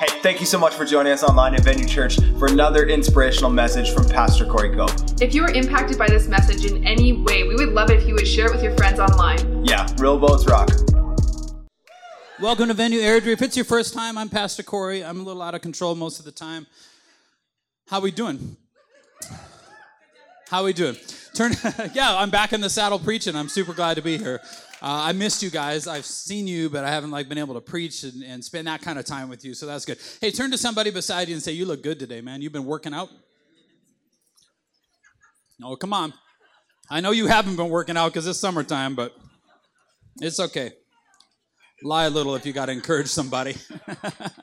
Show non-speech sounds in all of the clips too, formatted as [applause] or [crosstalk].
Hey, thank you so much for joining us online at Venue Church for another inspirational message from Pastor Corey Cove. If you were impacted by this message in any way, we would love it if you would share it with your friends online. Yeah, real boats rock. Welcome to Venue Airdrie. If it's your first time, I'm Pastor Corey. I'm a little out of control most of the time. How we doing? How we doing? Turn. [laughs] yeah, I'm back in the saddle preaching. I'm super glad to be here. Uh, I missed you guys. I've seen you, but I haven't like been able to preach and, and spend that kind of time with you. So that's good. Hey, turn to somebody beside you and say, "You look good today, man. You've been working out." Oh, come on. I know you haven't been working out because it's summertime, but it's okay. Lie a little if you got to encourage somebody.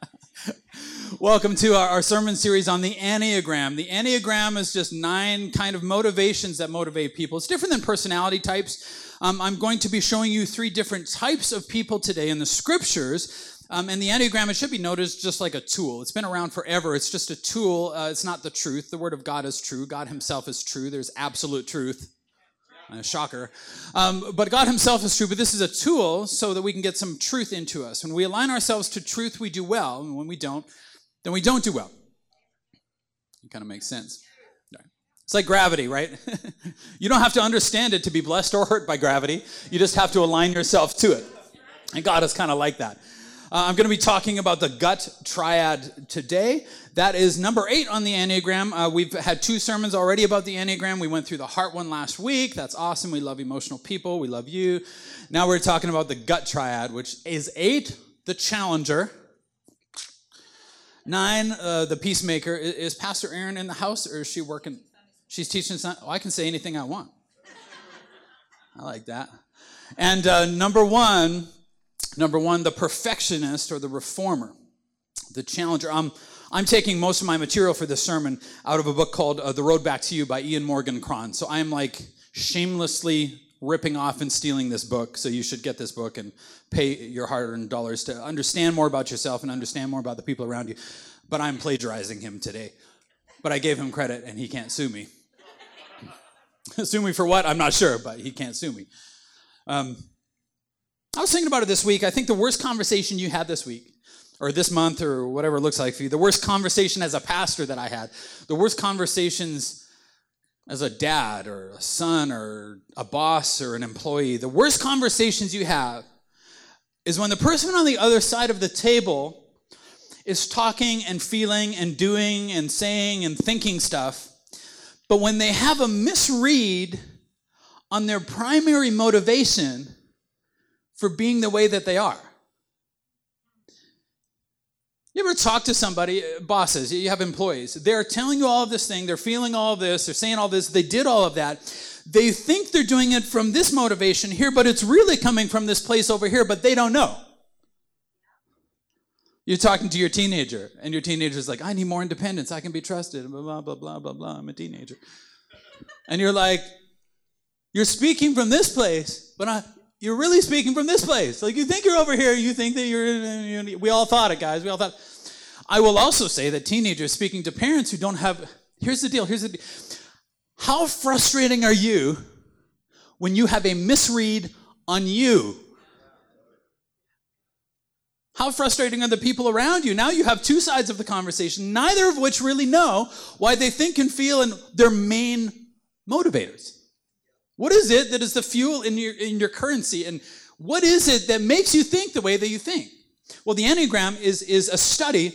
[laughs] Welcome to our, our, sermon series on the Enneagram. The Enneagram is just nine kind of motivations that motivate people. It's different than personality types. Um, I'm going to be showing you three different types of people today in the scriptures. Um, and the Enneagram, it should be noticed just like a tool. It's been around forever. It's just a tool. Uh, it's not the truth. The Word of God is true. God Himself is true. There's absolute truth. Uh, shocker. Um, but God Himself is true, but this is a tool so that we can get some truth into us. When we align ourselves to truth, we do well. And when we don't, then we don't do well. It kind of makes sense. It's like gravity, right? [laughs] you don't have to understand it to be blessed or hurt by gravity. You just have to align yourself to it. And God is kind of like that. Uh, I'm going to be talking about the gut triad today. That is number eight on the Enneagram. Uh, we've had two sermons already about the Enneagram. We went through the heart one last week. That's awesome. We love emotional people. We love you. Now we're talking about the gut triad, which is eight, the challenger. Nine, uh, the peacemaker. Is, is Pastor Erin in the house or is she working? She's teaching. Oh, I can say anything I want. I like that. And uh, number one, Number one, the perfectionist or the reformer, the challenger. I'm, I'm taking most of my material for this sermon out of a book called uh, The Road Back to You by Ian Morgan Cron. So I'm like shamelessly ripping off and stealing this book. So you should get this book and pay your hard earned dollars to understand more about yourself and understand more about the people around you. But I'm plagiarizing him today. But I gave him credit and he can't sue me. [laughs] sue me for what? I'm not sure, but he can't sue me. Um, I was thinking about it this week. I think the worst conversation you had this week, or this month, or whatever it looks like for you, the worst conversation as a pastor that I had, the worst conversations as a dad, or a son, or a boss, or an employee, the worst conversations you have is when the person on the other side of the table is talking and feeling and doing and saying and thinking stuff, but when they have a misread on their primary motivation, for being the way that they are. You ever talk to somebody, bosses, you have employees, they're telling you all of this thing, they're feeling all of this, they're saying all this, they did all of that. They think they're doing it from this motivation here, but it's really coming from this place over here, but they don't know. You're talking to your teenager, and your teenager's like, I need more independence, I can be trusted, blah, blah, blah, blah, blah, blah. I'm a teenager. And you're like, you're speaking from this place, but I, you're really speaking from this place. Like you think you're over here, you think that you're, we all thought it, guys. We all thought. I will also say that teenagers speaking to parents who don't have, here's the deal, here's the. How frustrating are you when you have a misread on you? How frustrating are the people around you? Now you have two sides of the conversation, neither of which really know why they think and feel and their main motivators. What is it that is the fuel in your, in your currency? And what is it that makes you think the way that you think? Well, the Enneagram is, is a study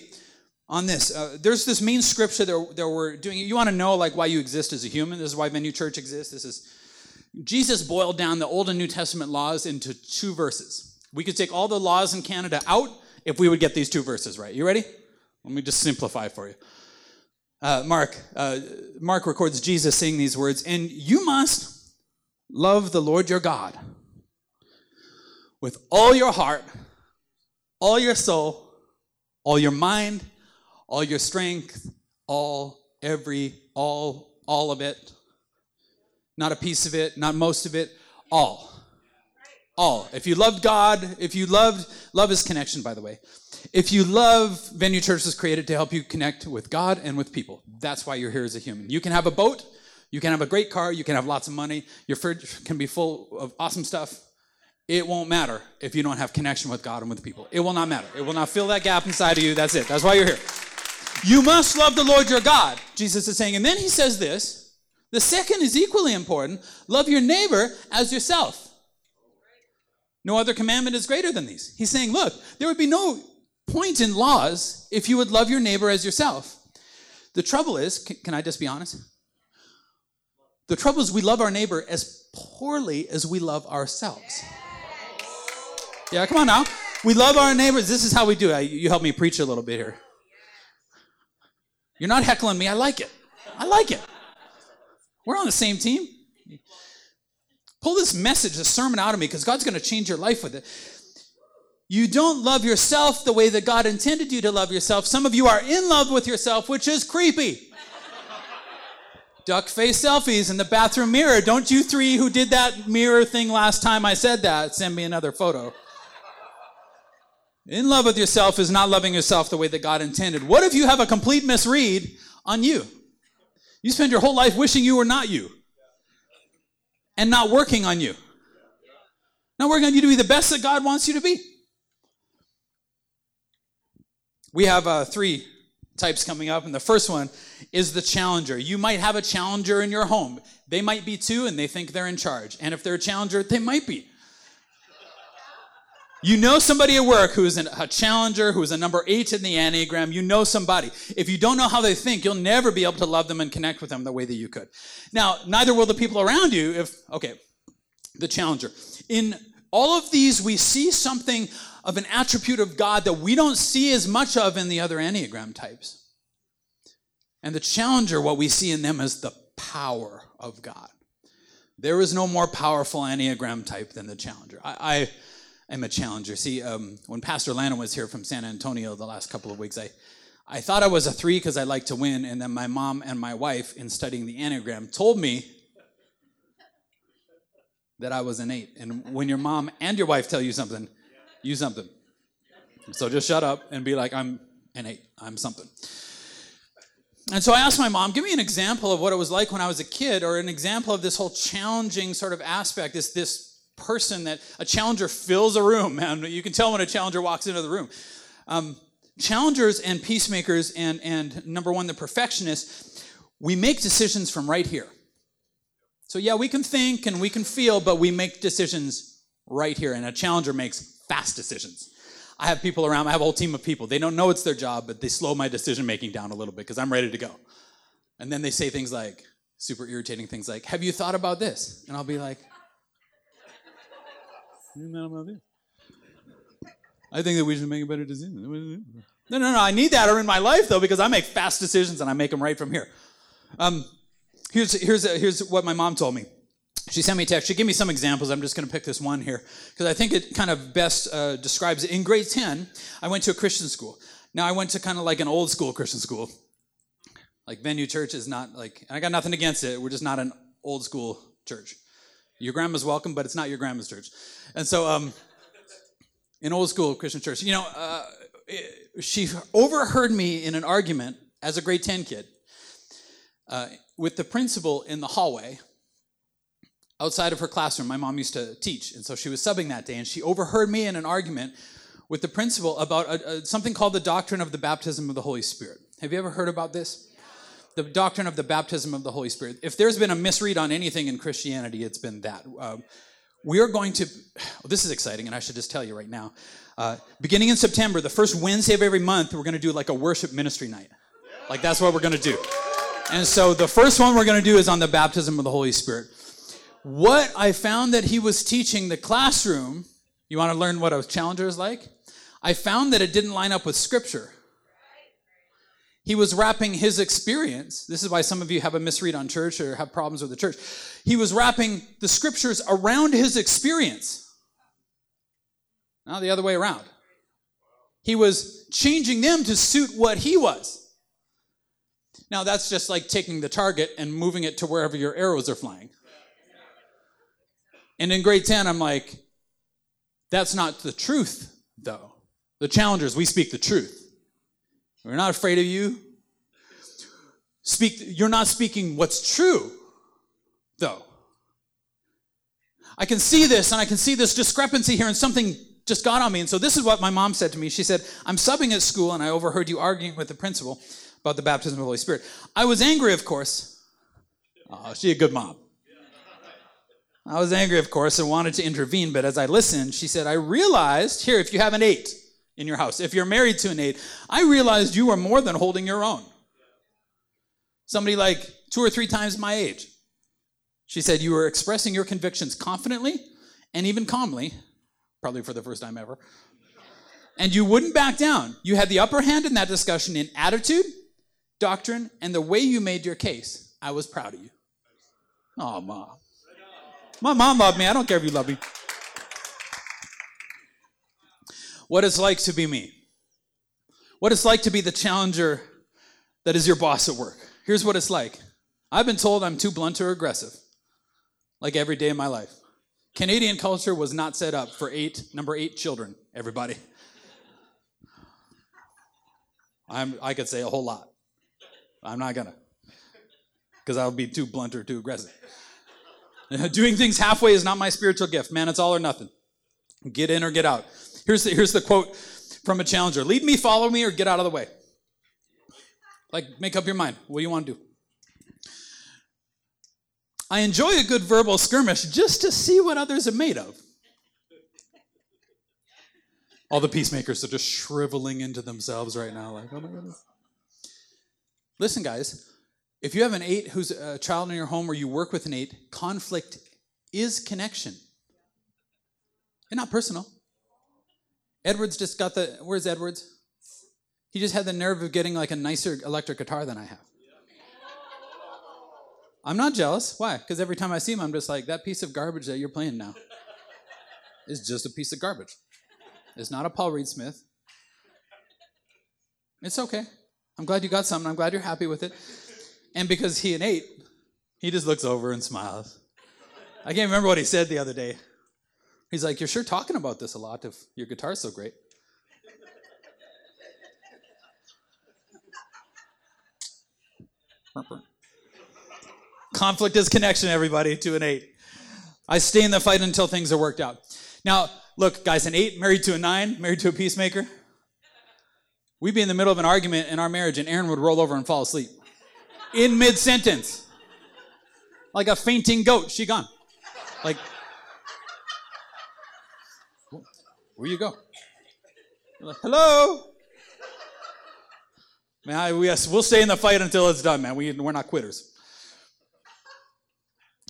on this. Uh, there's this main scripture that, that we're doing. You want to know like why you exist as a human. This is why Venue Church exists. This is Jesus boiled down the Old and New Testament laws into two verses. We could take all the laws in Canada out if we would get these two verses right. You ready? Let me just simplify for you. Uh, Mark, uh, Mark records Jesus saying these words, and you must Love the Lord your God with all your heart, all your soul, all your mind, all your strength, all, every, all, all of it. Not a piece of it, not most of it, all. All. If you loved God, if you loved, love is connection, by the way. If you love, Venue Church was created to help you connect with God and with people. That's why you're here as a human. You can have a boat, you can have a great car, you can have lots of money, your fridge can be full of awesome stuff, it won't matter if you don't have connection with God and with people. It will not matter. It will not fill that gap inside of you. That's it. That's why you're here. You must love the Lord your God, Jesus is saying. And then he says this the second is equally important love your neighbor as yourself. No other commandment is greater than these. He's saying, look, there would be no point in laws if you would love your neighbor as yourself. The trouble is, can, I just be honest? The trouble is, we love our neighbor as poorly as we love ourselves. Yeah, come on now. We love our neighbors. This is how we do it. You help me preach a little bit here. You're not heckling me. I like it. I like it. We're on the same team. Pull this message, this sermon out of me, because God's going to change your life with it. You don't love yourself the way that God intended you to love yourself. Some of you are in love with yourself, which is creepy. Duck face selfies in the bathroom mirror. Don't you three who did that mirror thing last time I said that send me another photo. In love with yourself is not loving yourself the way that God intended. What if you have a complete misread on you? You spend your whole life wishing you were not you and not working on you. Not working on you to be the best that God wants you to be. We have uh, three types coming up, and the first one is the challenger. You might have a challenger in your home. They might be two, and they think they're in charge. And if they're a challenger, they might be. You know somebody at work who is a challenger, who is a number eight in the Enneagram. You know somebody. If you don't know how they think, you'll never be able to love them and connect with them the way that you could. Now, neither will the people around you if, okay, the challenger. In all of these, we see something of an attribute of God that we don't see as much of in the other Enneagram types. And the challenger, what we see in them is the power of God. There is no more powerful Enneagram type than the challenger. I, I am a challenger. See, um, when Pastor Lana was here from San Antonio the last couple of weeks, I, I thought I was a three because I like to win, and then my mom and my wife, in studying the Enneagram, told me that I was an eight. And when your mom and your wife tell you something, you something. So just shut up and be like, I'm an eight. I'm something. And so I asked my mom, give me an example of what it was like when I was a kid, or an example of this whole challenging sort of aspect, this this person that a challenger fills a room, and you can tell when a challenger walks into the room. Um, challengers and peacemakers, and, and number one, the perfectionists, we make decisions from right here. So, yeah, we can think and we can feel, but we make decisions right here, and a challenger makes fast decisions. I have people around, I have a whole team of people. They don't know it's their job, but they slow my decision making down a little bit because I'm ready to go. And then they say things like, super irritating things like, Have you thought about this? And I'll be like, I think that we should make a better decision. No, no, no. I need that in my life though because I make fast decisions and I make them right from here. Um, here's here's here's what my mom told me. She sent me a text. She gave me some examples. I'm just going to pick this one here because I think it kind of best uh, describes it. In grade 10, I went to a Christian school. Now I went to kind of like an old school Christian school. Like Venue Church is not like, and I got nothing against it. We're just not an old school church. Your grandma's welcome, but it's not your grandma's church. And so, um, in old school Christian church, you know, uh, she overheard me in an argument as a grade 10 kid uh, with the principal in the hallway outside of her classroom. My mom used to teach, and so she was subbing that day, and she overheard me in an argument with the principal about a, a, something called the doctrine of the baptism of the Holy Spirit. Have you ever heard about this? The doctrine of the baptism of the Holy Spirit. If there's been a misread on anything in Christianity, it's been that. Uh, we are going to, this is exciting, and I should just tell you right now. Uh, beginning in September, the first Wednesday of every month, we're going to do like a worship ministry night. Like that's what we're going to do. And so the first one we're going to do is on the baptism of the Holy Spirit. What I found that he was teaching the classroom, you want to learn what a challenger is like? I found that it didn't line up with scripture. He was wrapping his experience. This is why some of you have a misread on church or have problems with the church. He was wrapping the scriptures around his experience. Now, the other way around. He was changing them to suit what he was. Now, that's just like taking the target and moving it to wherever your arrows are flying. And in grade 10, I'm like, that's not the truth, though. The challengers, we speak the truth. We're not afraid of you. Speak, you're not speaking what's true, though. I can see this and I can see this discrepancy here and something just got on me. And so this is what my mom said to me. She said, I'm subbing at school and I overheard you arguing with the principal about the baptism of the Holy Spirit. I was angry, of course. Oh, she a good mom. I was angry, of course, and wanted to intervene, but as I listened, she said, I realized, here, if you have an eight in your house, if you're married to an eight, I realized you were more than holding your own. Somebody like two or three times my age. She said, You were expressing your convictions confidently and even calmly, probably for the first time ever. And you wouldn't back down. You had the upper hand in that discussion in attitude, doctrine, and the way you made your case. I was proud of you. Oh, mom. My mom loved me. I don't care if you love me. What it's like to be me. What it's like to be the challenger that is your boss at work. Here's what it's like I've been told I'm too blunt or aggressive, like every day of my life. Canadian culture was not set up for eight, number eight children, everybody. I'm, I could say a whole lot. I'm not gonna, because I would be too blunt or too aggressive. [laughs] Doing things halfway is not my spiritual gift. Man, it's all or nothing. Get in or get out. Here's the, here's the quote from a challenger Lead me, follow me, or get out of the way. Like, make up your mind. What do you want to do? I enjoy a good verbal skirmish just to see what others are made of. All the peacemakers are just shriveling into themselves right now, like, oh my goodness. Listen, guys, if you have an eight who's a child in your home or you work with an eight, conflict is connection. And not personal. Edwards just got the, where's Edwards? He just had the nerve of getting like a nicer electric guitar than I have. I'm not jealous. Why? Because every time I see him, I'm just like, that piece of garbage that you're playing now is just a piece of garbage. It's not a Paul Reed Smith. It's okay. I'm glad you got something. I'm glad you're happy with it. And because he and eight, he just looks over and smiles. I can't remember what he said the other day. He's like, You're sure talking about this a lot if your guitar's so great. Conflict is connection, everybody, to an eight. I stay in the fight until things are worked out. Now, look, guys, an eight married to a nine, married to a peacemaker. We'd be in the middle of an argument in our marriage, and Erin would roll over and fall asleep in mid sentence. Like a fainting goat, she gone. Like, where you go? Like, Hello? Man, I, yes, we'll stay in the fight until it's done, man. We, we're not quitters.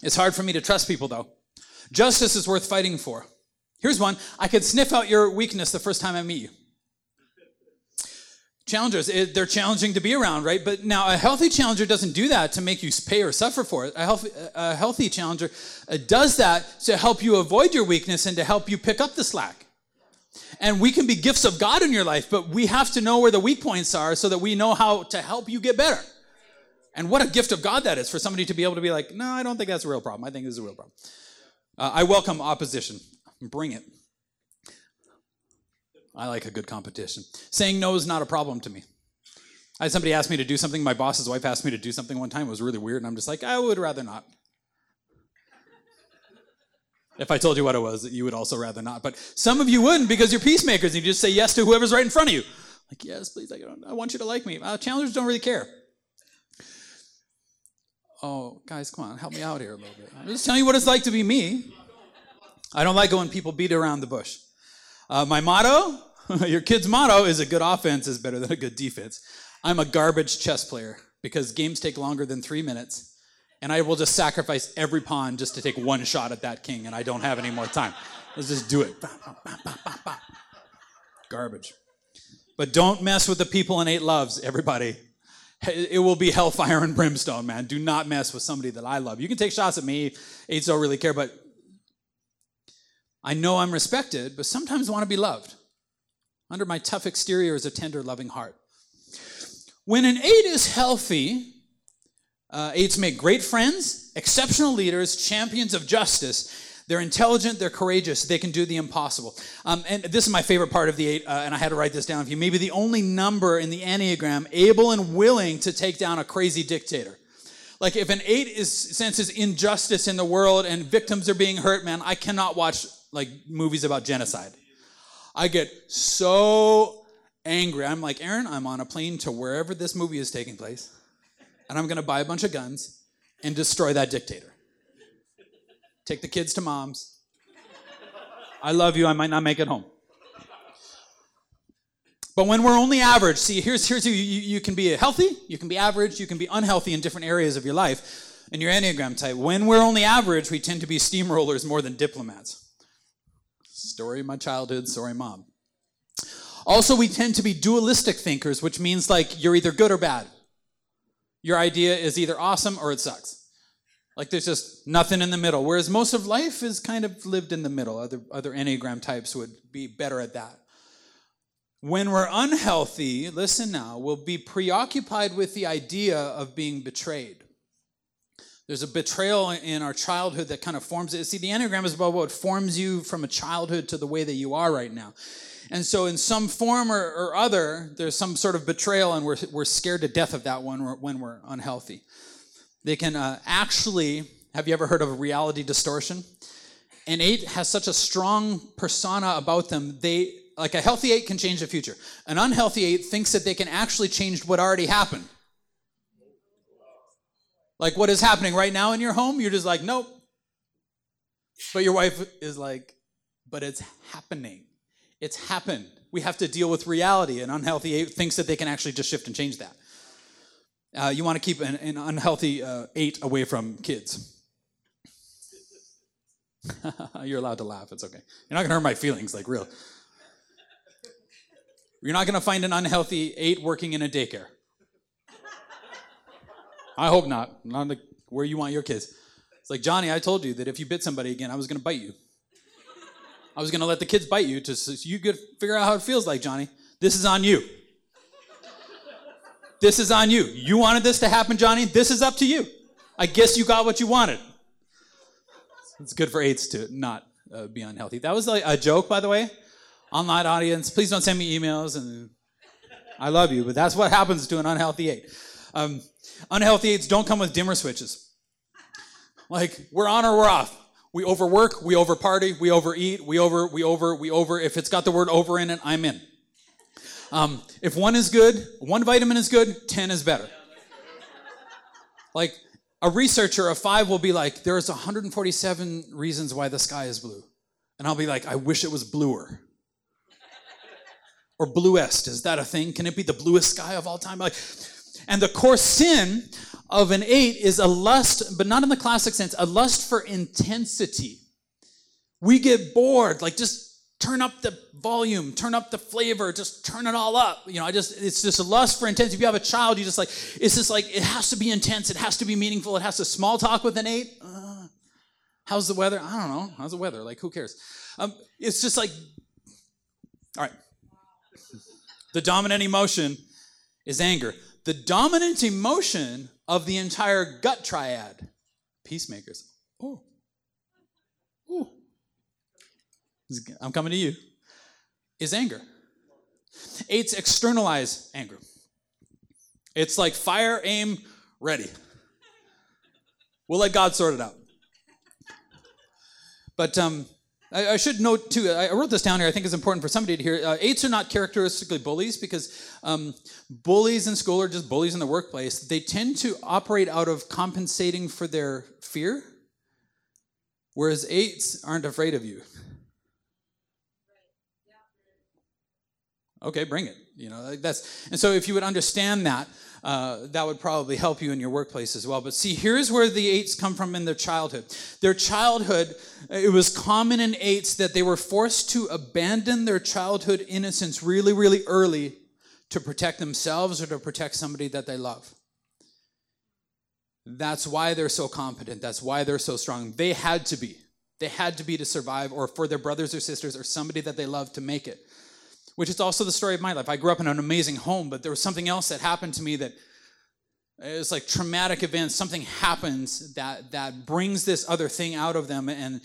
It's hard for me to trust people, though. Justice is worth fighting for. Here's one I could sniff out your weakness the first time I meet you. Challengers, it, they're challenging to be around, right? But now a healthy challenger doesn't do that to make you pay or suffer for it. A healthy, a healthy challenger uh, does that to help you avoid your weakness and to help you pick up the slack. And we can be gifts of God in your life, but we have to know where the weak points are so that we know how to help you get better. And what a gift of God that is for somebody to be able to be like, no, I don't think that's a real problem. I think this is a real problem. Uh, I welcome opposition. Bring it. I like a good competition. Saying no is not a problem to me. I had somebody ask me to do something. My boss's wife asked me to do something one time. It was really weird, and I'm just like, I would rather not. If I told you what it was, you would also rather not. But some of you wouldn't because you're peacemakers and you just say yes to whoever's right in front of you. Like, yes, please, I, I want you to like me. Uh, challengers don't really care. Oh, guys, come on, help me out here a little bit. I'm just telling you what it's like to be me. I don't like it when people beat around the bush. Uh, my motto, [laughs] your kid's motto, is a good offense is better than a good defense. I'm a garbage chess player because games take longer than three minutes, and I will just sacrifice every pawn just to take one shot at that king, and I don't have any more time. Let's just do it. Garbage. But don't mess with the people in eight loves, everybody. It will be hellfire and brimstone, man. Do not mess with somebody that I love. You can take shots at me. Eights don't really care, but I know I'm respected, but sometimes want to be loved. Under my tough exterior is a tender, loving heart. When an eight is healthy, uh, eights make great friends, exceptional leaders, champions of justice. They're intelligent, they're courageous, they can do the impossible. Um, and this is my favorite part of the eight, uh, and I had to write this down for you. Maybe the only number in the Enneagram able and willing to take down a crazy dictator. Like if an eight is senses injustice in the world and victims are being hurt, man, I cannot watch like movies about genocide. I get so angry. I'm like, Erin, I'm on a plane to wherever this movie is taking place, and I'm gonna buy a bunch of guns and destroy that dictator. Take the kids to mom's. I love you, I might not make it home. But when we're only average, see, here's, here's you, you, you can be healthy, you can be average, you can be unhealthy in different areas of your life and your Enneagram type. When we're only average, we tend to be steamrollers more than diplomats. Story of my childhood, sorry, mom. Also, we tend to be dualistic thinkers, which means like you're either good or bad. Your idea is either awesome or it sucks. Like there's just nothing in the middle. Whereas most of life is kind of lived in the middle. Other, other Enneagram types would be better at that. When we're unhealthy, listen now, we'll be preoccupied with the idea of being betrayed. There's a betrayal in our childhood that kind of forms it. See, the Enneagram is about what forms you from a childhood to the way that you are right now. And so, in some form or, or other, there's some sort of betrayal, and we're, we're scared to death of that one when we're unhealthy. They can uh, actually, have you ever heard of reality distortion? An eight has such a strong persona about them, they like a healthy eight can change the future. An unhealthy eight thinks that they can actually change what already happened. Like what is happening right now in your home, you're just like, nope. But your wife is like, but it's happening. It's happened. We have to deal with reality. An unhealthy eight thinks that they can actually just shift and change that. Uh, you want to keep an, an unhealthy uh, eight away from kids. [laughs] You're allowed to laugh. It's okay. You're not going to hurt my feelings, like real. You're not going to find an unhealthy eight working in a daycare. I hope not. Not where you want your kids. It's like, Johnny, I told you that if you bit somebody again, I was going to bite you. I was going to let the kids bite you to, so you could figure out how it feels like, Johnny. This is on you. This is on you. You wanted this to happen, Johnny. This is up to you. I guess you got what you wanted. It's good for eights to not uh, be unhealthy. That was like a joke, by the way online audience, please don't send me emails. And I love you, but that's what happens to an unhealthy eight. Um, unhealthy eights don't come with dimmer switches. Like we're on or we're off. We overwork, we overparty, we overeat, we over, we over, we over. If it's got the word over in it, I'm in. Um, if one is good, one vitamin is good, 10 is better. Like a researcher, a five will be like, there's 147 reasons why the sky is blue. And I'll be like, I wish it was bluer or bluest. Is that a thing? Can it be the bluest sky of all time? Like, and the core sin of an eight is a lust, but not in the classic sense, a lust for intensity. We get bored, like just turn up the volume, turn up the flavor, just turn it all up. You know, I just, it's just a lust for intensity. If you have a child, you just like, it's just like, it has to be intense, it has to be meaningful, it has to small talk with an eight. Uh, how's the weather? I don't know. How's the weather? Like, who cares? Um, it's just like, all right, the dominant emotion is anger. The dominant emotion of the entire gut triad, peacemakers. Oh, oh, I'm coming to you. Is anger. Eights externalize anger. It's like fire, aim, ready. We'll let God sort it out. But um, I, I, should note too. I wrote this down here. I think it's important for somebody to hear. Uh, eights are not characteristically bullies because um, bullies in school are just bullies in the workplace. They tend to operate out of compensating for their fear, whereas eights aren't afraid of you. Okay, bring it. You know that's and so if you would understand that uh, that would probably help you in your workplace as well. But see, here's where the eights come from in their childhood. Their childhood, it was common in eights that they were forced to abandon their childhood innocence really, really early to protect themselves or to protect somebody that they love. That's why they're so competent. That's why they're so strong. They had to be. They had to be to survive, or for their brothers or sisters or somebody that they love to make it which is also the story of my life. I grew up in an amazing home, but there was something else that happened to me that it's like traumatic events. Something happens that that brings this other thing out of them, and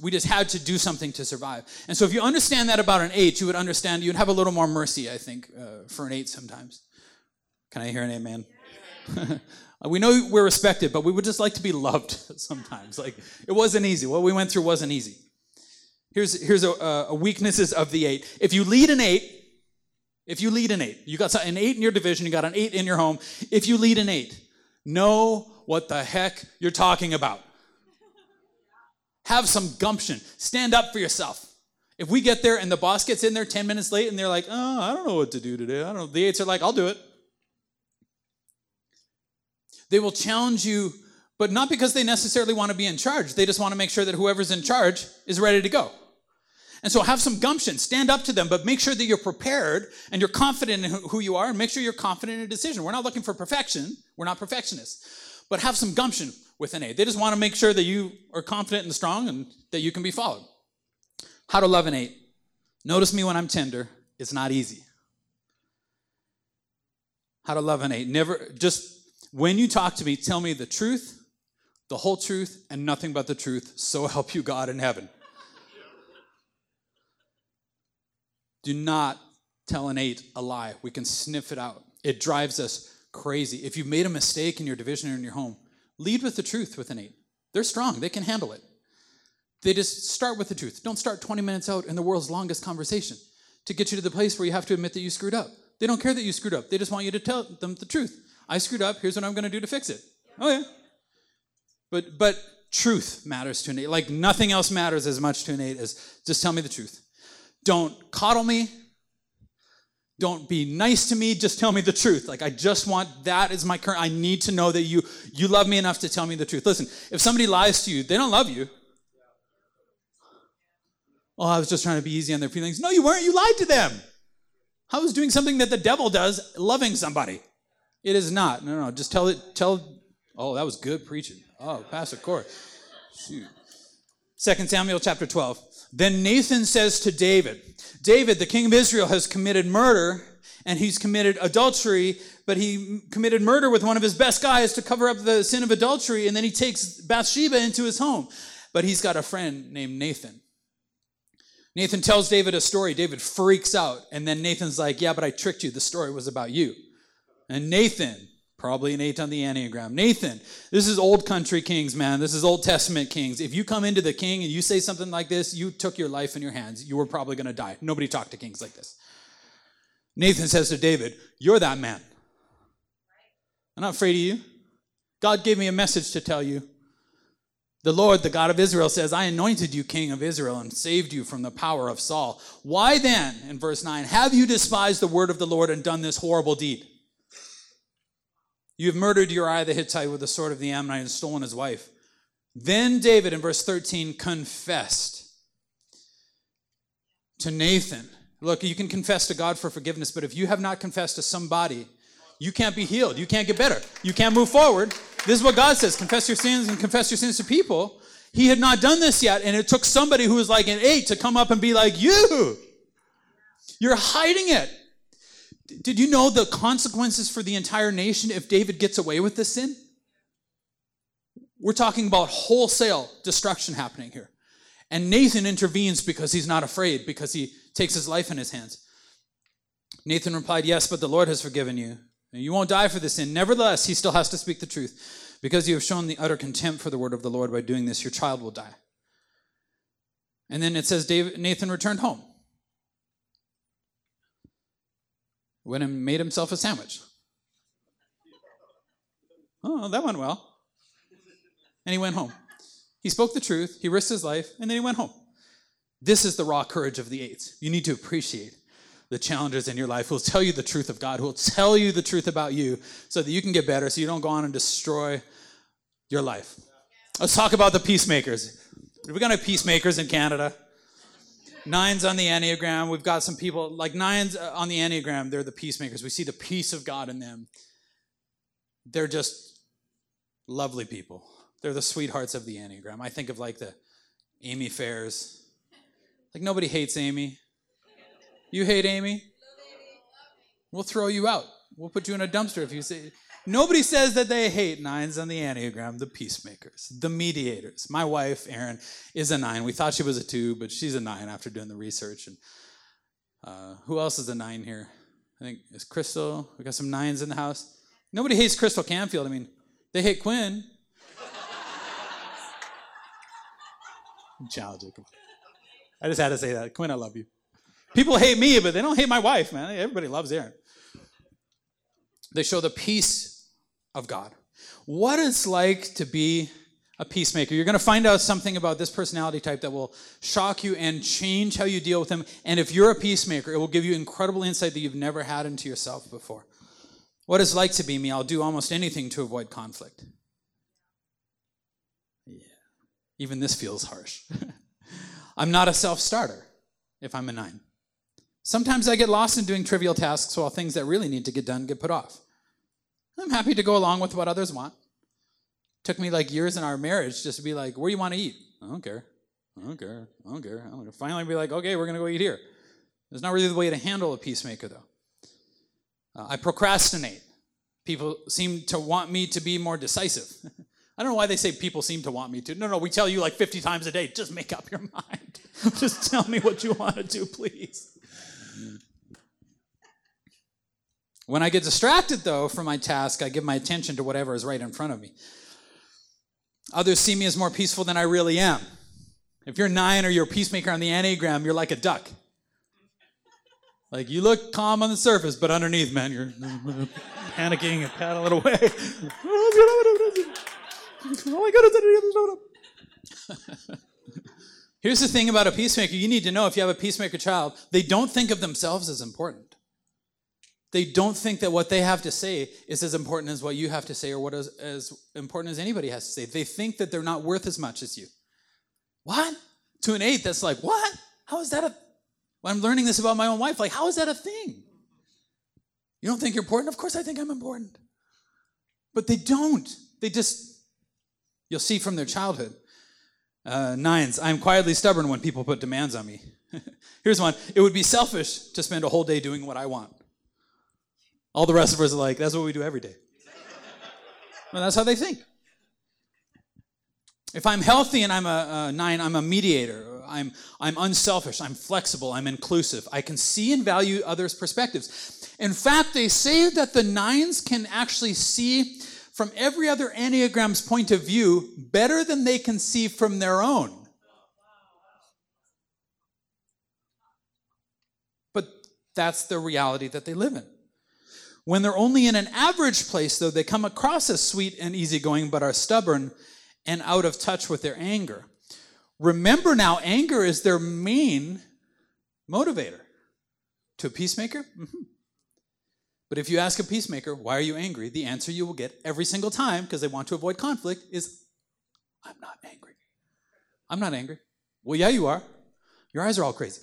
we just had to do something to survive. And so, if you understand that about an eight, you would understand. You'd have a little more mercy, I think, uh, for an eight sometimes. Can I hear an amen? [laughs] we know we're respected, but we would just like to be loved [laughs] sometimes. Like it wasn't easy. What we went through wasn't easy. Here's here's a, a weaknesses of the eight. If you lead an eight, if you lead an eight, you got an eight in your division, you got an eight in your home. If you lead an eight, know what the heck you're talking about. Have some gumption. Stand up for yourself. If we get there and the boss gets in there 10 minutes late and they're like, oh, I don't know what to do today. I don't know. The eights are like, I'll do it. They will challenge you, but not because they necessarily want to be in charge. They just want to make sure that whoever's in charge is ready to go. And so have some gumption, stand up to them, but make sure that you're prepared and you're confident in who you are and make sure you're confident in a decision. We're not looking for perfection. We're not perfectionists, but have some gumption with an A. They just want to make sure that you are confident and strong and that you can be followed. How to love an eight. Notice me when I'm tender. It's not easy. How to love an eight. Never, just when you talk to me, tell me the truth, the whole truth, and nothing but the truth. So help you God in heaven. Do not tell an eight a lie. We can sniff it out. It drives us crazy. If you've made a mistake in your division or in your home, lead with the truth with an eight. They're strong, they can handle it. They just start with the truth. Don't start 20 minutes out in the world's longest conversation to get you to the place where you have to admit that you screwed up. They don't care that you screwed up. They just want you to tell them the truth. I screwed up. Here's what I'm going to do to fix it. Oh yeah. But but truth matters to an eight. Like nothing else matters as much to an eight as just tell me the truth. Don't coddle me. Don't be nice to me. Just tell me the truth. Like I just want that is my current. I need to know that you you love me enough to tell me the truth. Listen, if somebody lies to you, they don't love you. Oh, I was just trying to be easy on their feelings. No, you weren't. You lied to them. I was doing something that the devil does, loving somebody. It is not. No, no. Just tell it. Tell. Oh, that was good preaching. Oh, Pastor Corey. Shoot. Second Samuel chapter 12. Then Nathan says to David, David, the king of Israel, has committed murder and he's committed adultery, but he committed murder with one of his best guys to cover up the sin of adultery, and then he takes Bathsheba into his home. But he's got a friend named Nathan. Nathan tells David a story. David freaks out. And then Nathan's like, Yeah, but I tricked you. The story was about you. And Nathan, probably an eight on the Enneagram. Nathan, this is old country kings, man. This is Old Testament kings. If you come into the king and you say something like this, you took your life in your hands. You were probably going to die. Nobody talked to kings like this. Nathan says to David, You're that man. I'm not afraid of you. God gave me a message to tell you. The Lord, the God of Israel, says, I anointed you king of Israel and saved you from the power of Saul. Why then, in verse 9, have you despised the word of the Lord and done this horrible deed? You have murdered Uriah the Hittite with the sword of the Ammonite and stolen his wife. Then David, in verse 13, confessed to Nathan. Look, you can confess to God for forgiveness, but if you have not confessed to somebody, you can't be healed. You can't get better. You can't move forward. This is what God says confess your sins and confess your sins to people. He had not done this yet, and it took somebody who was like an eight to come up and be like, You, you're hiding it. Did you know the consequences for the entire nation if David gets away with this sin? We're talking about wholesale destruction happening here. And Nathan intervenes because he's not afraid, because he takes his life in his hands. Nathan replied, Yes, but the Lord has forgiven you. You won't die for this sin. Nevertheless, he still has to speak the truth. Because you have shown the utter contempt for the word of the Lord by doing this, your child will die. And then it says David, Nathan returned home. Went and made himself a sandwich. Oh, that went well. And he went home. He spoke the truth, he risked his life, and then he went home. This is the raw courage of the eights. You need to appreciate the challenges in your life, who will tell you the truth of God, who will tell you the truth about you so that you can get better, so you don't go on and destroy your life. Let's talk about the peacemakers. We got any peacemakers in Canada? Nines on the Enneagram. We've got some people like nines uh, on the Enneagram. They're the peacemakers. We see the peace of God in them. They're just lovely people. They're the sweethearts of the Enneagram. I think of like the Amy Fairs. Like nobody hates Amy. You hate Amy? We'll throw you out. We'll put you in a dumpster if you say. Nobody says that they hate nines on the Enneagram, the peacemakers, the mediators. My wife, Erin, is a nine. We thought she was a two, but she's a nine after doing the research. And uh, who else is a nine here? I think it's Crystal. We got some nines in the house. Nobody hates Crystal Canfield. I mean, they hate Quinn. [laughs] Jacob. I just had to say that. Quinn, I love you. People hate me, but they don't hate my wife, man. Everybody loves Erin. They show the peace of God. What it's like to be a peacemaker. You're going to find out something about this personality type that will shock you and change how you deal with them. And if you're a peacemaker, it will give you incredible insight that you've never had into yourself before. What it's like to be me, I'll do almost anything to avoid conflict. Yeah. Even this feels harsh. [laughs] I'm not a self starter if I'm a nine. Sometimes I get lost in doing trivial tasks while things that really need to get done get put off. I'm happy to go along with what others want. Took me like years in our marriage just to be like, where do you want to eat? I don't care. I don't care. I don't care. I don't care. Finally be like, okay, we're going to go eat here. It's not really the way to handle a peacemaker, though. Uh, I procrastinate. People seem to want me to be more decisive. [laughs] I don't know why they say people seem to want me to. No, no, we tell you like 50 times a day, just make up your [laughs] mind. [laughs] just tell me what you want to do, please. When I get distracted, though, from my task, I give my attention to whatever is right in front of me. Others see me as more peaceful than I really am. If you're nine or you're a peacemaker on the Enneagram, you're like a duck. Like you look calm on the surface, but underneath, man, you're [laughs] panicking and paddling away. [laughs] oh my God, [laughs] Here's the thing about a peacemaker you need to know if you have a peacemaker child, they don't think of themselves as important they don't think that what they have to say is as important as what you have to say or what is as important as anybody has to say. They think that they're not worth as much as you. What? To an eight, that's like, what? How is that a. Well, I'm learning this about my own wife. Like, how is that a thing? You don't think you're important? Of course I think I'm important. But they don't. They just, you'll see from their childhood. Uh, nines, I'm quietly stubborn when people put demands on me. [laughs] Here's one it would be selfish to spend a whole day doing what I want. All the rest of us are like, that's what we do every day. well, that's how they think. If I'm healthy and I'm a, a, nine, I'm a mediator. I'm, I'm unselfish. I'm flexible. I'm inclusive. I can see and value others' perspectives. In fact, they say that the nines can actually see from every other Enneagram's point of view better than they can see from their own. But that's the reality that they live in. When they're only in an average place, though, they come across as sweet and easygoing, but are stubborn and out of touch with their anger. Remember now, anger is their main motivator. To a peacemaker? Mm-hmm. But if you ask a peacemaker, why are you angry? The answer you will get every single time, because they want to avoid conflict, is, I'm not angry. I'm not angry. Well, yeah, you are. Your eyes are all crazy.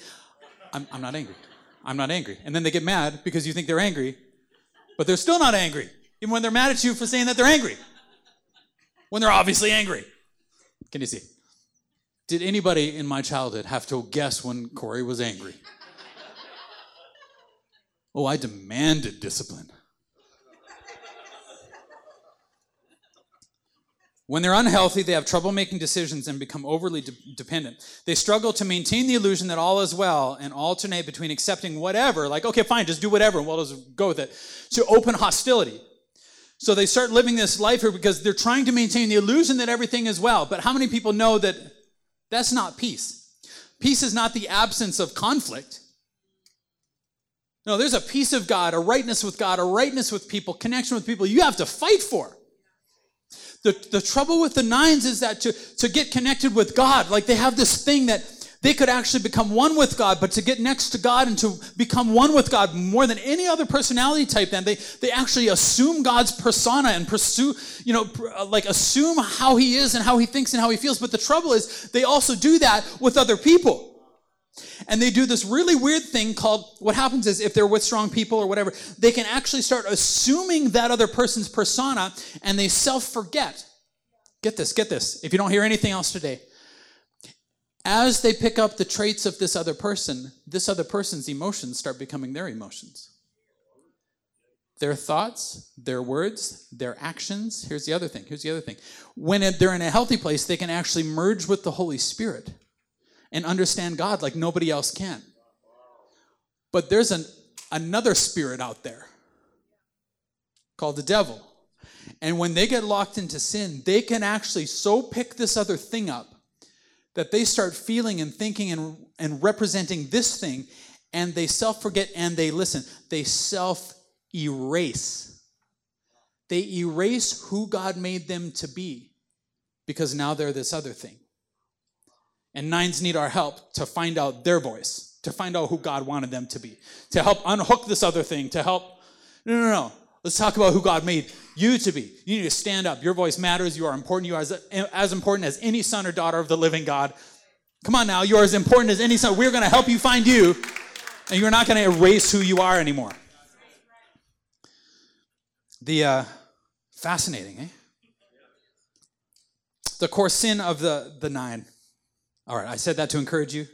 I'm, I'm not angry. I'm not angry. And then they get mad because you think they're angry, but they're still not angry, even when they're mad at you for saying that they're angry. When they're obviously angry. Can you see? Did anybody in my childhood have to guess when Corey was angry? Oh, I demanded discipline. When they're unhealthy, they have trouble making decisions and become overly de- dependent. They struggle to maintain the illusion that all is well and alternate between accepting whatever, like, okay, fine, just do whatever, and we'll just go with it, to open hostility. So they start living this life here because they're trying to maintain the illusion that everything is well. But how many people know that that's not peace? Peace is not the absence of conflict. No, there's a peace of God, a rightness with God, a rightness with people, connection with people you have to fight for. The, the trouble with the nines is that to, to get connected with God, like they have this thing that they could actually become one with God, but to get next to God and to become one with God more than any other personality type, then they, they actually assume God's persona and pursue, you know, uh, like assume how he is and how he thinks and how he feels. But the trouble is they also do that with other people. And they do this really weird thing called what happens is if they're with strong people or whatever, they can actually start assuming that other person's persona and they self forget. Get this, get this. If you don't hear anything else today, as they pick up the traits of this other person, this other person's emotions start becoming their emotions. Their thoughts, their words, their actions. Here's the other thing. Here's the other thing. When they're in a healthy place, they can actually merge with the Holy Spirit and understand God like nobody else can. But there's an, another spirit out there called the devil. And when they get locked into sin, they can actually so pick this other thing up that they start feeling and thinking and, and representing this thing, and they self forget and they listen, they self erase. They erase who God made them to be because now they're this other thing. And nines need our help to find out their voice, to find out who God wanted them to be, to help unhook this other thing, to help. No, no, no. Let's talk about who God made you to be. You need to stand up. Your voice matters. You are important. You are as, as important as any son or daughter of the living God. Come on now. You're as important as any son. We're going to help you find you, and you're not going to erase who you are anymore. The uh, fascinating, eh? The core sin of the, the nine. All right, I said that to encourage you.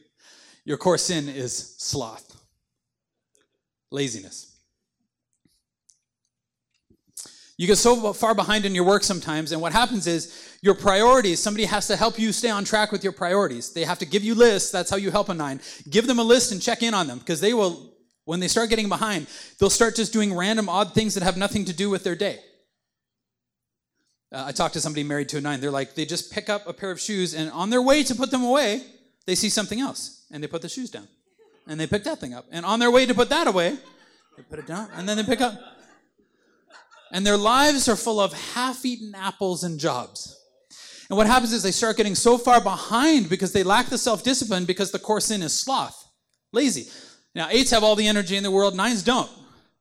Your core sin is sloth, laziness. You get so far behind in your work sometimes, and what happens is your priorities, somebody has to help you stay on track with your priorities. They have to give you lists. That's how you help a nine. Give them a list and check in on them because they will, when they start getting behind, they'll start just doing random, odd things that have nothing to do with their day. Uh, I talked to somebody married to a nine. They're like, they just pick up a pair of shoes, and on their way to put them away, they see something else, and they put the shoes down. And they pick that thing up. And on their way to put that away, they put it down, and then they pick up. And their lives are full of half eaten apples and jobs. And what happens is they start getting so far behind because they lack the self discipline because the core sin is sloth, lazy. Now, eights have all the energy in the world, nines don't.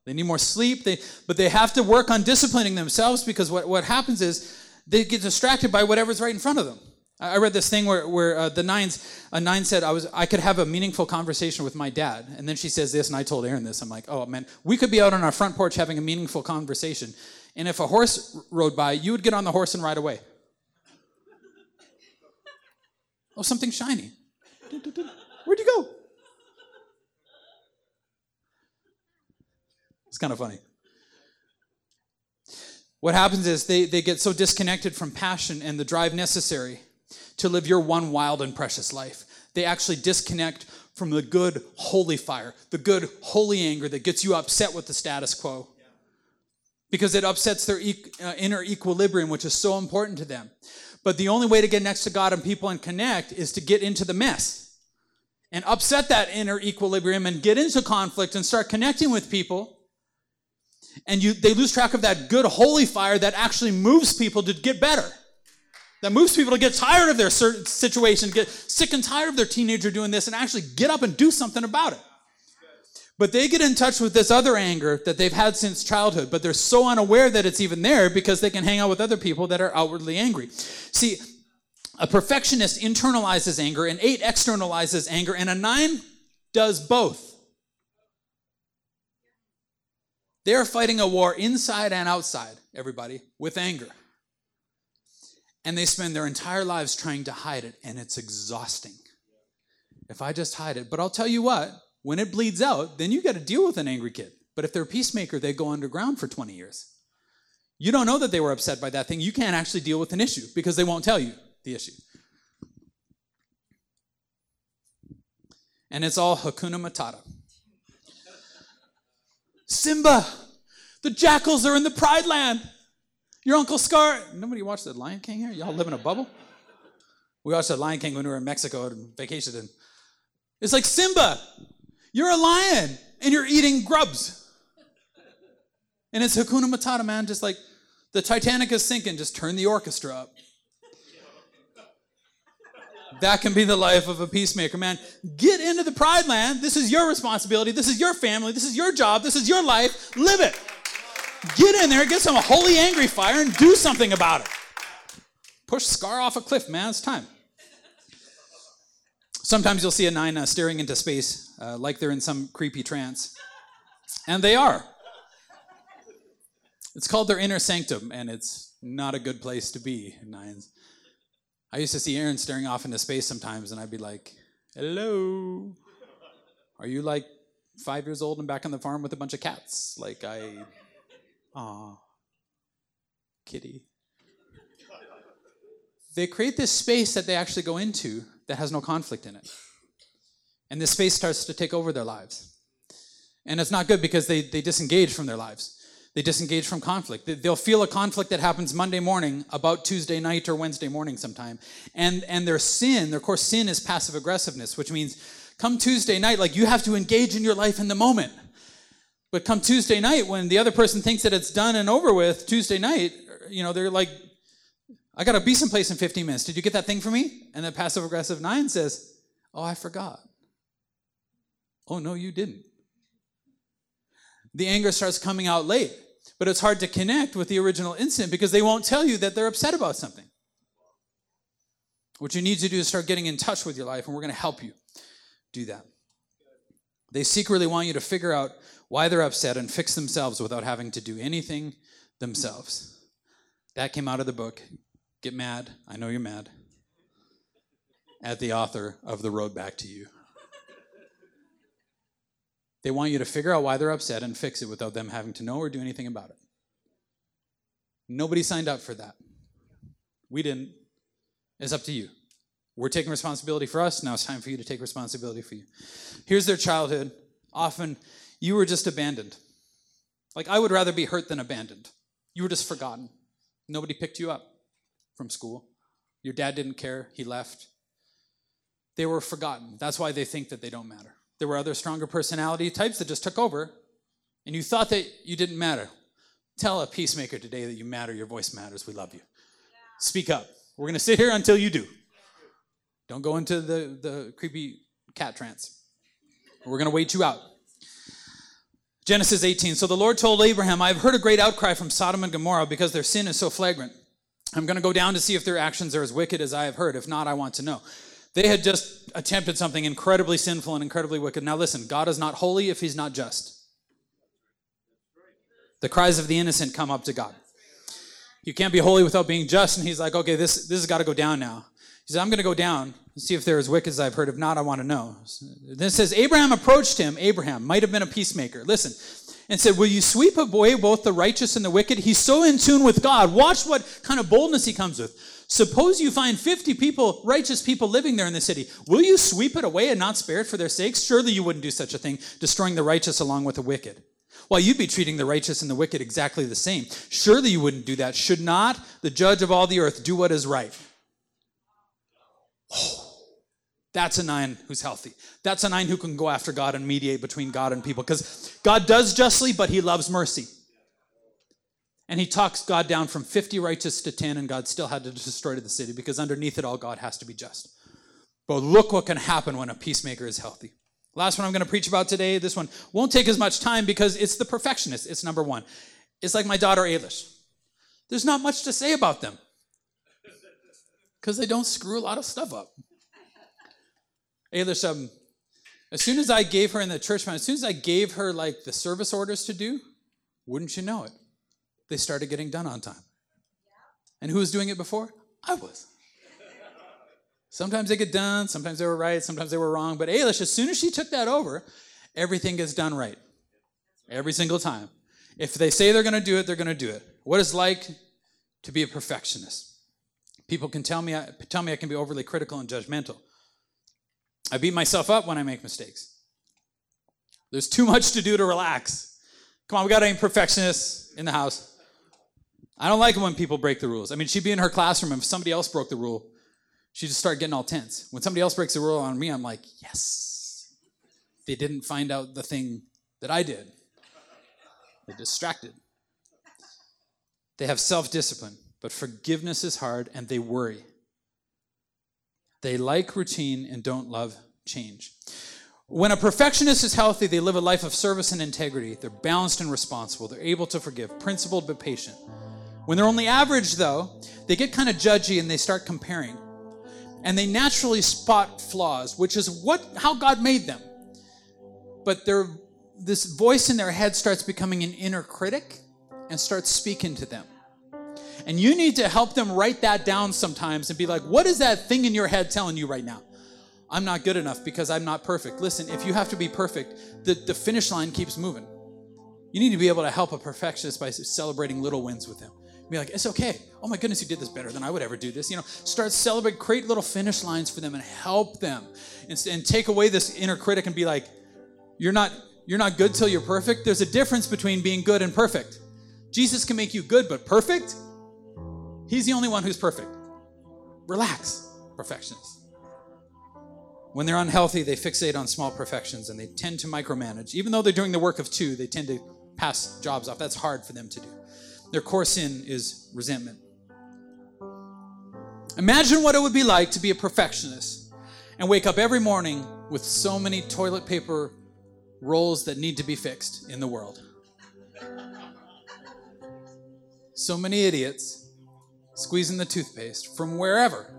They need more sleep, they, but they have to work on disciplining themselves because what, what happens is they get distracted by whatever's right in front of them. I read this thing where, where uh, the nines, a nine said, I, was, I could have a meaningful conversation with my dad. And then she says this, and I told Erin this. I'm like, oh man, we could be out on our front porch having a meaningful conversation. And if a horse rode by, you would get on the horse and ride away. [laughs] oh, something shiny. [laughs] Where'd you go? It's kind of funny. What happens is they, they get so disconnected from passion and the drive necessary to live your one wild and precious life. They actually disconnect from the good, holy fire, the good, holy anger that gets you upset with the status quo. Because it upsets their e- uh, inner equilibrium, which is so important to them. But the only way to get next to God and people and connect is to get into the mess and upset that inner equilibrium and get into conflict and start connecting with people. And you, they lose track of that good, holy fire that actually moves people to get better that moves people to get tired of their certain situation, get sick and tired of their teenager doing this, and actually get up and do something about it. But they get in touch with this other anger that they've had since childhood, but they're so unaware that it's even there because they can hang out with other people that are outwardly angry. See, a perfectionist internalizes anger, an eight externalizes anger, and a nine does both. They're fighting a war inside and outside, everybody, with anger and they spend their entire lives trying to hide it, and it's exhausting. If I just hide it, but I'll tell you what, when it bleeds out, then you got to deal with an angry kid. But if they're a peacemaker, they go underground for 20 years. You don't know that they were upset by that thing. You can't actually deal with an issue because they won't tell you the issue. And it's all Hakuna Matata. Simba, the jackals are in the Pride Land. Your Uncle Scar. Nobody watched The Lion King here? Y'all live in a bubble? We watched The Lion King when we were in Mexico and vacationed. And it's like, Simba, you're a lion and you're eating grubs. And it's Hakuna Matata, man. Just like the Titanic is sinking, just turn the orchestra up. That can be the life of a peacemaker, man. Get into the pride land. This is your responsibility. This is your family. This is your job. This is your life. Live it. Get in there, get some holy angry fire, and do something about it. Push Scar off a cliff, man. It's time. Sometimes you'll see a nine uh, staring into space uh, like they're in some creepy trance. And they are. It's called their inner sanctum, and it's not a good place to be, nines. I used to see Erin staring off into space sometimes, and I'd be like, hello. Are you like five years old and back on the farm with a bunch of cats? Like, I Aw, kitty. They create this space that they actually go into that has no conflict in it. And this space starts to take over their lives. And it's not good because they, they disengage from their lives. They disengage from conflict. They- They'll feel a conflict that happens Monday morning about Tuesday night or Wednesday morning sometime. And, and their sin, their core sin is passive aggressiveness, which means come Tuesday night, like you have to engage in your life in the moment. But come Tuesday night, when the other person thinks that it's done and over with, Tuesday night, you know, they're like, I got to be someplace in 15 minutes. Did you get that thing for me? And the passive aggressive nine says, Oh, I forgot. Oh, no, you didn't. The anger starts coming out late, but it's hard to connect with the original incident because they won't tell you that they're upset about something. What you need to do is start getting in touch with your life, and we're going to help you do that. They secretly want you to figure out why they're upset and fix themselves without having to do anything themselves. That came out of the book. Get mad. I know you're mad. At the author of The Road Back to You. They want you to figure out why they're upset and fix it without them having to know or do anything about it. Nobody signed up for that. We didn't. It's up to you. We're taking responsibility for us. Now it's time for you to take responsibility for you. Here's their childhood. Often, you were just abandoned. Like, I would rather be hurt than abandoned. You were just forgotten. Nobody picked you up from school. Your dad didn't care, he left. They were forgotten. That's why they think that they don't matter. There were other stronger personality types that just took over, and you thought that you didn't matter. Tell a peacemaker today that you matter, your voice matters, we love you. Speak up. We're going to sit here until you do. Don't go into the, the creepy cat trance. We're going to wait you out. Genesis 18. So the Lord told Abraham, I have heard a great outcry from Sodom and Gomorrah because their sin is so flagrant. I'm going to go down to see if their actions are as wicked as I have heard. If not, I want to know. They had just attempted something incredibly sinful and incredibly wicked. Now listen, God is not holy if he's not just. The cries of the innocent come up to God. You can't be holy without being just. And he's like, okay, this, this has got to go down now. He said, I'm going to go down and see if they're as wicked as I've heard. If not, I want to know. Then it says, Abraham approached him. Abraham might have been a peacemaker. Listen, and said, Will you sweep away both the righteous and the wicked? He's so in tune with God. Watch what kind of boldness he comes with. Suppose you find 50 people, righteous people living there in the city. Will you sweep it away and not spare it for their sakes? Surely you wouldn't do such a thing, destroying the righteous along with the wicked. Well, you'd be treating the righteous and the wicked exactly the same. Surely you wouldn't do that. Should not the judge of all the earth do what is right? Oh, that's a nine who's healthy. That's a nine who can go after God and mediate between God and people. Because God does justly, but he loves mercy. And he talks God down from 50 righteous to 10, and God still had to destroy the city because underneath it all, God has to be just. But look what can happen when a peacemaker is healthy. Last one I'm going to preach about today. This one won't take as much time because it's the perfectionist. It's number one. It's like my daughter Ailish. There's not much to say about them because they don't screw a lot of stuff up. Ailish, um, as soon as I gave her in the church, as soon as I gave her like the service orders to do, wouldn't you know it? They started getting done on time. And who was doing it before? I was. Sometimes they get done, sometimes they were right, sometimes they were wrong. But Ailish, as soon as she took that over, everything gets done right. Every single time. If they say they're going to do it, they're going to do it. What it's like to be a perfectionist. People can tell me, tell me I can be overly critical and judgmental. I beat myself up when I make mistakes. There's too much to do to relax. Come on, we got any perfectionists in the house? I don't like it when people break the rules. I mean, she'd be in her classroom, and if somebody else broke the rule, she'd just start getting all tense. When somebody else breaks the rule on me, I'm like, yes. They didn't find out the thing that I did. They're distracted. They have self discipline, but forgiveness is hard and they worry. They like routine and don't love change. When a perfectionist is healthy, they live a life of service and integrity. They're balanced and responsible. They're able to forgive, principled but patient. When they're only average, though, they get kind of judgy and they start comparing. And they naturally spot flaws, which is what how God made them. But they're, this voice in their head starts becoming an inner critic and starts speaking to them. And you need to help them write that down sometimes and be like, what is that thing in your head telling you right now? I'm not good enough because I'm not perfect. Listen, if you have to be perfect, the, the finish line keeps moving. You need to be able to help a perfectionist by celebrating little wins with them. Be like, it's okay. Oh my goodness, you did this better than I would ever do this. You know, start celebrate, create little finish lines for them and help them. And, and take away this inner critic and be like, you're not, you're not good till you're perfect. There's a difference between being good and perfect. Jesus can make you good, but perfect? He's the only one who's perfect. Relax, perfectionists. When they're unhealthy, they fixate on small perfections and they tend to micromanage. Even though they're doing the work of two, they tend to pass jobs off. That's hard for them to do. Their core sin is resentment. Imagine what it would be like to be a perfectionist and wake up every morning with so many toilet paper rolls that need to be fixed in the world. So many idiots squeezing the toothpaste from wherever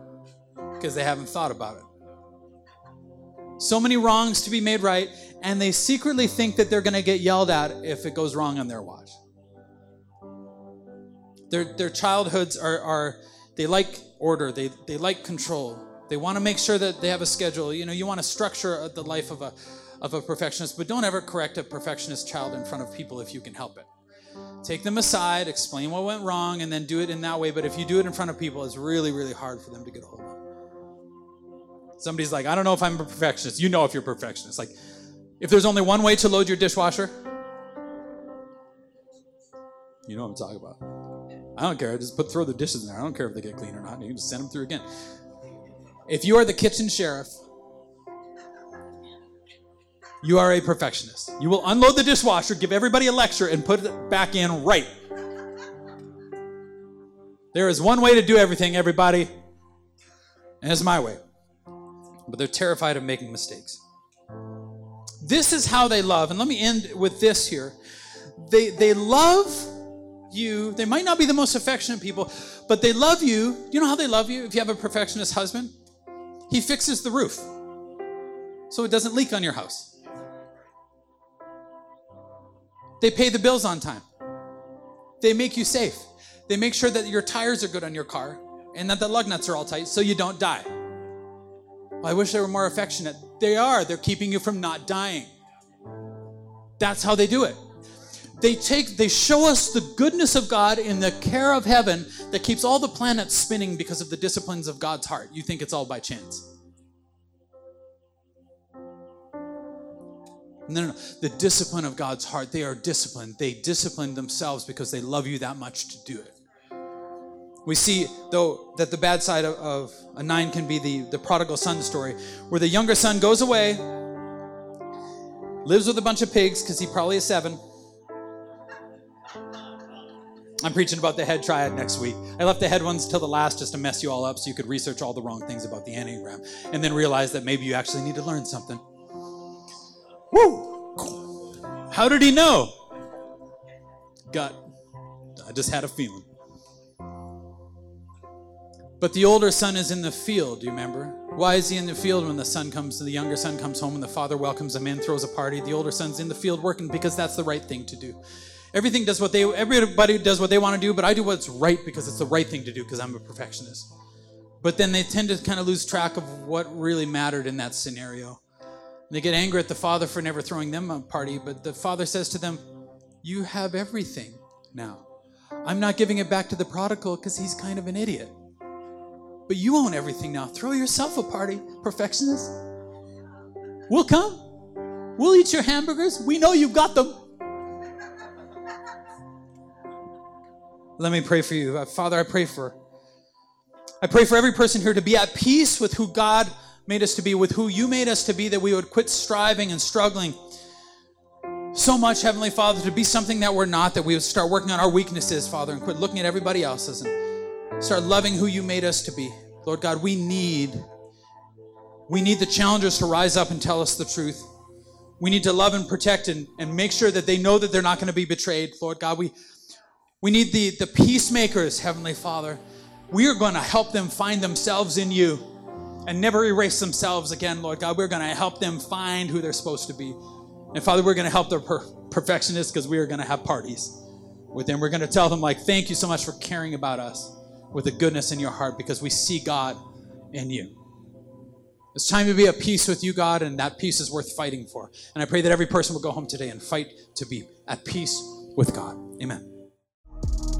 because they haven't thought about it. So many wrongs to be made right, and they secretly think that they're going to get yelled at if it goes wrong on their watch. Their, their childhoods are, are they like order, they, they like control. They want to make sure that they have a schedule. You know, you want to structure the life of a, of a perfectionist, but don't ever correct a perfectionist child in front of people if you can help it. Take them aside, explain what went wrong, and then do it in that way. But if you do it in front of people, it's really, really hard for them to get a hold of. Somebody's like, I don't know if I'm a perfectionist. You know if you're a perfectionist. Like, if there's only one way to load your dishwasher, you know what I'm talking about. I don't care. Just put throw the dishes in there. I don't care if they get clean or not. You can just send them through again. If you are the kitchen sheriff, you are a perfectionist. You will unload the dishwasher, give everybody a lecture, and put it back in right. There is one way to do everything, everybody, and it's my way but they're terrified of making mistakes. This is how they love, and let me end with this here. They, they love you. They might not be the most affectionate people, but they love you. You know how they love you if you have a perfectionist husband? He fixes the roof so it doesn't leak on your house. They pay the bills on time. They make you safe. They make sure that your tires are good on your car and that the lug nuts are all tight so you don't die. I wish they were more affectionate. They are. They're keeping you from not dying. That's how they do it. They take they show us the goodness of God in the care of heaven that keeps all the planets spinning because of the disciplines of God's heart. You think it's all by chance. No, no, no. The discipline of God's heart, they are disciplined. They discipline themselves because they love you that much to do it. We see, though, that the bad side of, of a nine can be the, the prodigal son story, where the younger son goes away, lives with a bunch of pigs because he probably is seven. I'm preaching about the head triad next week. I left the head ones till the last just to mess you all up so you could research all the wrong things about the Enneagram and then realize that maybe you actually need to learn something. Woo! How did he know? Gut. I just had a feeling. But the older son is in the field, do you remember? Why is he in the field when the son comes, the younger son comes home and the father welcomes him in, throws a party? The older son's in the field working because that's the right thing to do. Everything does what they everybody does what they want to do, but I do what's right because it's the right thing to do because I'm a perfectionist. But then they tend to kind of lose track of what really mattered in that scenario. They get angry at the father for never throwing them a party, but the father says to them, You have everything now. I'm not giving it back to the prodigal because he's kind of an idiot. But you own everything now. Throw yourself a party, perfectionist. We'll come. We'll eat your hamburgers. We know you've got them. Let me pray for you. Uh, Father, I pray for I pray for every person here to be at peace with who God made us to be, with who you made us to be, that we would quit striving and struggling so much, Heavenly Father, to be something that we're not, that we would start working on our weaknesses, Father, and quit looking at everybody else's. And Start loving who you made us to be. Lord God, we need we need the challengers to rise up and tell us the truth. We need to love and protect and, and make sure that they know that they're not going to be betrayed. Lord God, we we need the, the peacemakers, Heavenly Father. We are going to help them find themselves in you and never erase themselves again, Lord God. We're going to help them find who they're supposed to be. And Father, we're going to help the per- perfectionists because we are going to have parties with them. We're going to tell them, like, thank you so much for caring about us with a goodness in your heart because we see God in you. It's time to be at peace with you, God, and that peace is worth fighting for. And I pray that every person will go home today and fight to be at peace with God. Amen.